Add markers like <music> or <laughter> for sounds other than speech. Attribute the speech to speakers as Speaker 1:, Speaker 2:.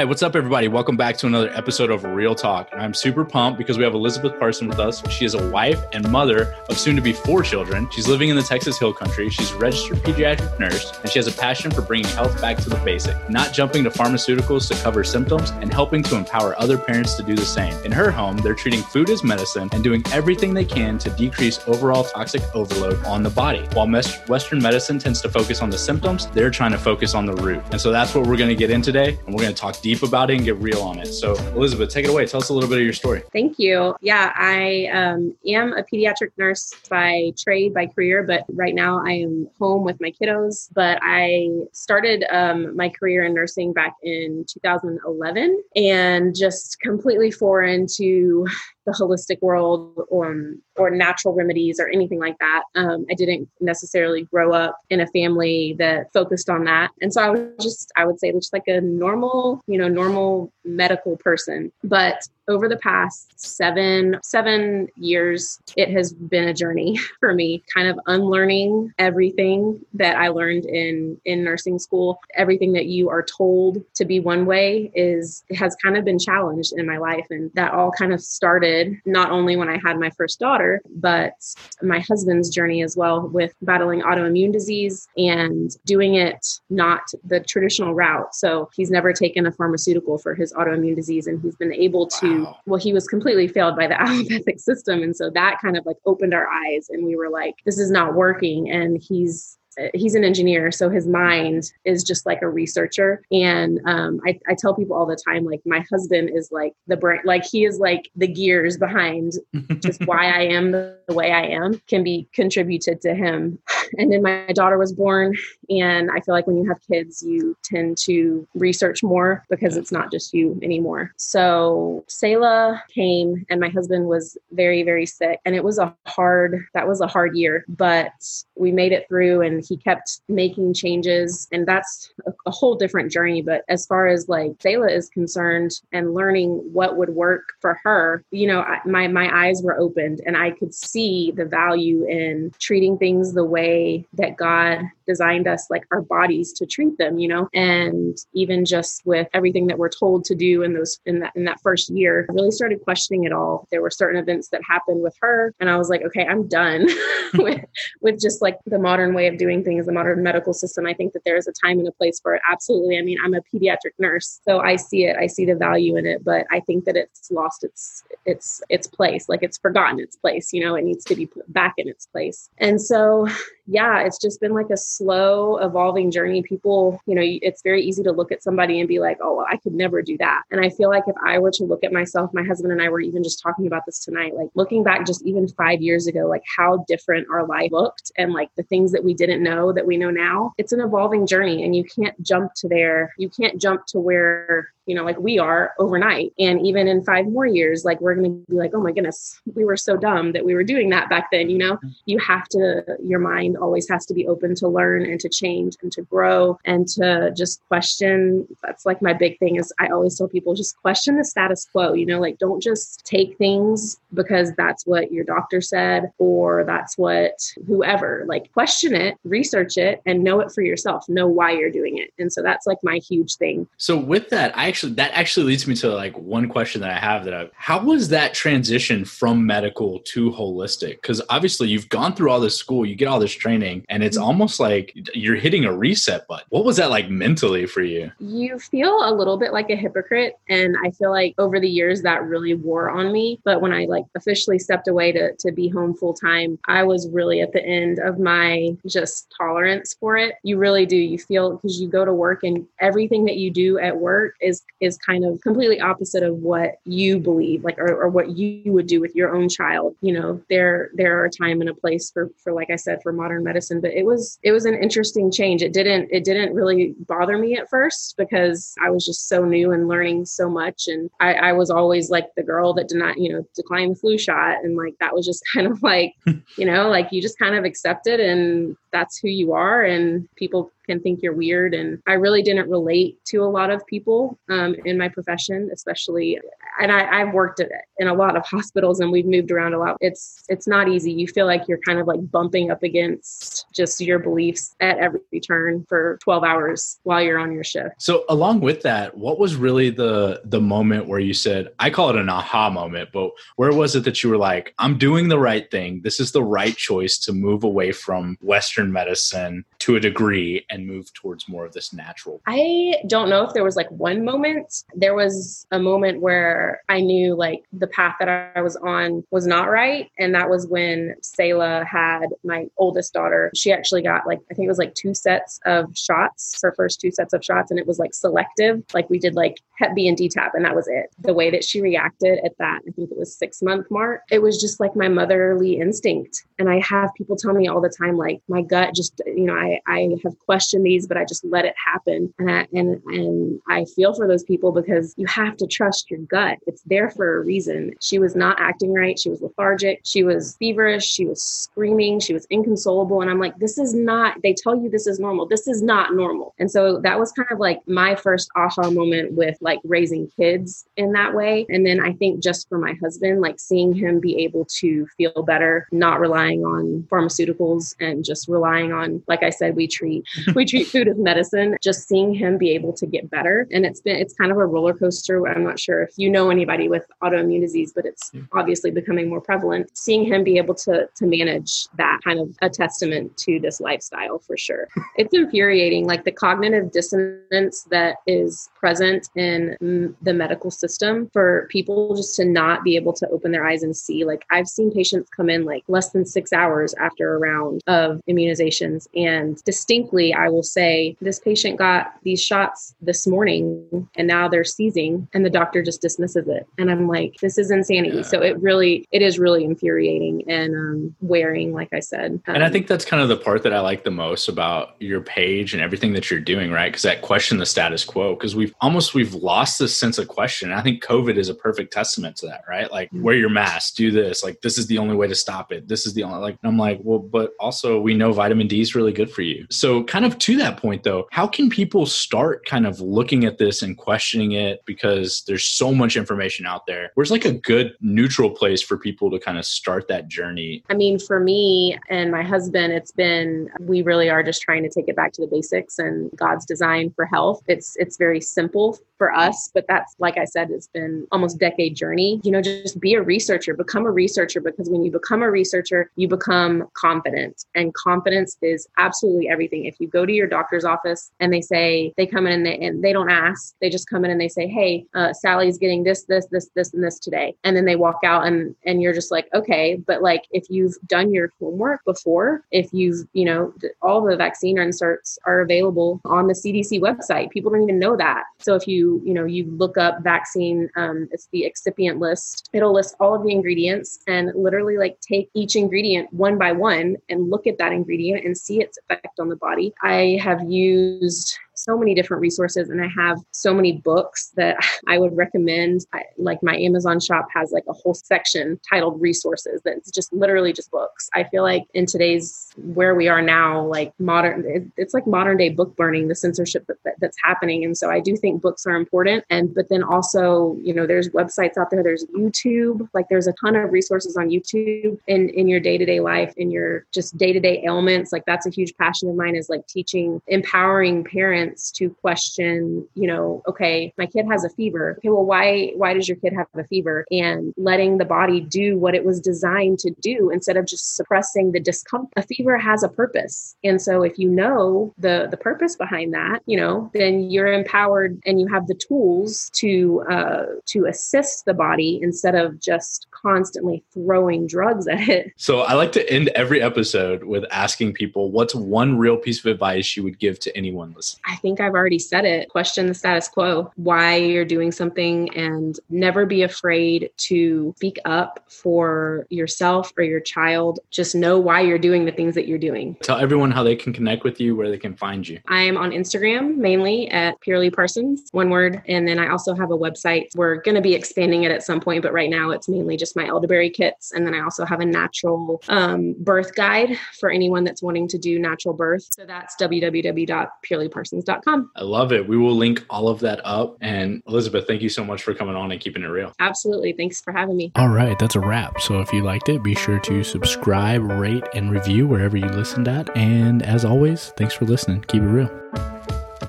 Speaker 1: right, what's up, everybody? Welcome back to another episode of Real Talk. I'm super pumped because we have Elizabeth Parson with us. She is a wife and mother of soon to be four children. She's living in the Texas Hill Country. She's a registered pediatric nurse, and she has a passion for bringing health back to the basic, not jumping to pharmaceuticals to cover symptoms, and helping to empower other parents to do the same. In her home, they're treating food as medicine and doing everything they can to decrease overall toxic overload on the body. While Western medicine tends to focus on the symptoms, they're trying to focus on the root. And so that's what we're going to get in today, and we're going to talk deep about it and get real on it. So, Elizabeth, take it away. Tell us a little bit of your story.
Speaker 2: Thank you. Yeah, I um, am a pediatric nurse by trade, by career, but right now I am home with my kiddos. But I started um, my career in nursing back in 2011 and just completely foreign to the holistic world or, or natural remedies or anything like that. Um, I didn't necessarily grow up in a family that focused on that. And so I was just, I would say, just like a normal, you know, normal medical person. But over the past seven seven years it has been a journey <laughs> for me kind of unlearning everything that i learned in in nursing school. Everything that you are told to be one way is has kind of been challenged in my life and that all kind of started not only when i had my first daughter but my husband's journey as well with battling autoimmune disease and doing it not the traditional route. So he's never taken a pharmaceutical for his autoimmune disease and he's been able to well he was completely failed by the <laughs> allopathic system and so that kind of like opened our eyes and we were like this is not working and he's he's an engineer, so his mind is just like a researcher. And um, I, I, tell people all the time, like my husband is like the brain, like he is like the gears behind <laughs> just why I am the way I am can be contributed to him. And then my daughter was born, and I feel like when you have kids, you tend to research more because it's not just you anymore. So Selah came, and my husband was very, very sick, and it was a hard. That was a hard year, but we made it through, and he kept making changes and that's a, a, whole different journey but as far as like Selah is concerned and learning what would work for her you know I, my my eyes were opened and I could see the value in treating things the way that God designed us like our bodies to treat them you know and even just with everything that we're told to do in those in that in that first year I really started questioning it all there were certain events that happened with her and I was like okay I'm done <laughs> with with just like the modern way of doing doing things, the modern medical system. I think that there is a time and a place for it. Absolutely. I mean, I'm a pediatric nurse, so I see it. I see the value in it, but I think that it's lost its its its place. Like it's forgotten its place. You know, it needs to be put back in its place. And so, yeah, it's just been like a slow evolving journey. People, you know, it's very easy to look at somebody and be like, oh, well, I could never do that. And I feel like if I were to look at myself, my husband and I were even just talking about this tonight, like looking back just even five years ago, like how different our life looked and like the things that we didn't know that we know now. It's an evolving journey and you can't jump to there. You can't jump to where you know, like we are overnight. And even in five more years, like we're going to be like, oh my goodness, we were so dumb that we were doing that back then. You know, mm-hmm. you have to, your mind always has to be open to learn and to change and to grow and to just question. That's like my big thing is I always tell people just question the status quo, you know, like don't just take things because that's what your doctor said or that's what whoever, like question it, research it, and know it for yourself, know why you're doing it. And so that's like my huge thing.
Speaker 1: So with that, I actually that actually leads me to like one question that I have that I how was that transition from medical to holistic? Because obviously you've gone through all this school, you get all this training, and it's mm-hmm. almost like you're hitting a reset button. What was that like mentally for you?
Speaker 2: You feel a little bit like a hypocrite, and I feel like over the years that really wore on me. But when I like officially stepped away to to be home full time, I was really at the end of my just tolerance for it. You really do. You feel because you go to work and everything that you do at work is is kind of completely opposite of what you believe like or, or what you would do with your own child you know there there are a time and a place for for like i said for modern medicine but it was it was an interesting change. It didn't it didn't really bother me at first because i was just so new and learning so much. And i, I was always like the girl that did not you know decline the flu shot. And like that was just <laughs> kind of like <laughs> you know like you just kind of accept it and that's who you are. And people can think you're weird. And I really didn't relate to a lot of people um, in my profession, especially. And I, I've worked in a lot of <laughs> hospitals and we've moved around a lot. It's it's not easy. You feel like you're kind of like bumping up against just your beliefs at every turn for 12 hours while you're on your shift.
Speaker 1: So along with that, what was really the the moment where you said, I call it an aha moment, but where was it that you were like, I'm doing the right thing. This is the right choice to move away from Western medicine to a degree and move towards more of this natural?
Speaker 2: I don't know if there was like one moment. There was a moment where I knew like the path that I was on was not right. And that was when Selah had my oldest daughter. She actually got like, I think it was like two sets of shots, her first two sets of shots. And it was like selective. Like we did like Hep B and DTaP, and that was it. The way that she reacted at that, I think it was six month mark, it was just like my motherly instinct. And I have people tell me all the time, like my gut just, you know, I, I have questioned these, but I just let it happen. And I, and, and I feel for those people because you have to trust your gut. It's there for a reason. She was not acting right. She was lethargic. She was feverish. She was screaming. She was inconsolable. And I'm like, this is not, they tell you this is normal. This is not normal. And so that was kind of like my first aha moment with like raising kids in that way. And then I think just for my husband, like seeing him be able to feel better, not relying on pharmaceuticals and just relying on, like I said, we treat <laughs> we treat food as medicine. Just seeing him be able to get better, and it's been it's kind of a roller coaster. I'm not sure if you know anybody with autoimmune disease, but it's obviously becoming more prevalent. Seeing him be able to to manage that kind of a testament to this lifestyle for sure. <laughs> It's infuriating, like the cognitive dissonance that is present in m- the medical system for people just to not be able to open their eyes and see. Like I've seen patients come in like less than six hours after a round of immunizations and distinctly, I will say, this patient got these shots this morning and now they're seizing and the doctor just dismisses it. And I'm like, this is insanity. Yeah. So it really, it is really infuriating and um, wearing, like I said.
Speaker 1: Um, and I think that's kind of the part that I like the most about your page and everything that you're doing, right? Because that question the status quo, because we've almost, we've lost this sense of question. And I think COVID is a perfect testament to that, right? Like mm-hmm. wear your mask, do this, like this is the only way to stop it. This is the only, like, I'm like, well, but also we know vitamin D is really good for you. So, kind of to that point, though, how can people start kind of looking at this and questioning it because there's so much information out there? Where's like a good neutral place for people to kind of start that journey?
Speaker 2: I mean, for me and my husband, it's been we really are just trying to take it back to the basics and God's design for health. It's it's very simple for us, but that's like I said, it's been almost decade journey. You know, just be a researcher, become a researcher because when you become a researcher, you become confident, and confidence is absolutely everything. If you go to your doctor's office and they say they come in and they, and they don't ask, they just come in and they say, "Hey, uh, Sally's getting this, this, this, this, and this today," and then they walk out and and you're just like, okay, but like if you've done your homework before, if you've you know all the vaccine inserts are available on the CDC website, people don't even know that. So if you you know you look up vaccine um, it's the excipient list. It'll list all of the ingredients and literally like take each ingredient one by one and look at that ingredient and see its effect on the body have used so many different resources and I have so many books that <laughs> I would recommend. I, like my Amazon shop has like a whole section titled resources that's just literally just books. I feel like in today's where we are now, like modern, it, it's like modern day book burning, the censorship that, that, that's happening. And so I do think books are important. And, but then also, you know, there's websites out there, there's YouTube, like there's a ton of resources on YouTube in, in your day to day life, in your just day to day ailments. Like that's a huge passion of mine is like teaching, empowering parents parents to question, you know, okay, my kid has a fever. Okay, well, why why does your kid have a fever? And letting the body do what it was designed to do instead of just suppressing the discomfort. A fever has a purpose. And so if you know the the purpose behind that, you know, then you're empowered and you have the tools to uh, to assist the body instead of just constantly throwing drugs at it.
Speaker 1: So I like to end every episode with asking people what's one real piece of advice you would give to anyone listening.
Speaker 2: I think I've already said it. Question the status quo, why you're doing something, and never be afraid to speak up for yourself or your child. Just know why you're doing the things that you're doing.
Speaker 1: Tell everyone how they can connect with you, where they can find you.
Speaker 2: I am on Instagram mainly at Purely Parsons, one word. And then I also have a website. We're going to be expanding it at some point, but right now it's mainly just my elderberry kits. And then I also have a natural um, birth guide for anyone that's wanting to do natural birth. So that's www.purelyparsons.com.
Speaker 1: I love it. We will link all of that up. And Elizabeth, thank you so much for coming on and keeping it real.
Speaker 2: Absolutely. Thanks for having me.
Speaker 3: All right, that's a wrap. So if you liked it, be sure to subscribe, rate, and review wherever you listened at. And as always, thanks for listening. Keep it real.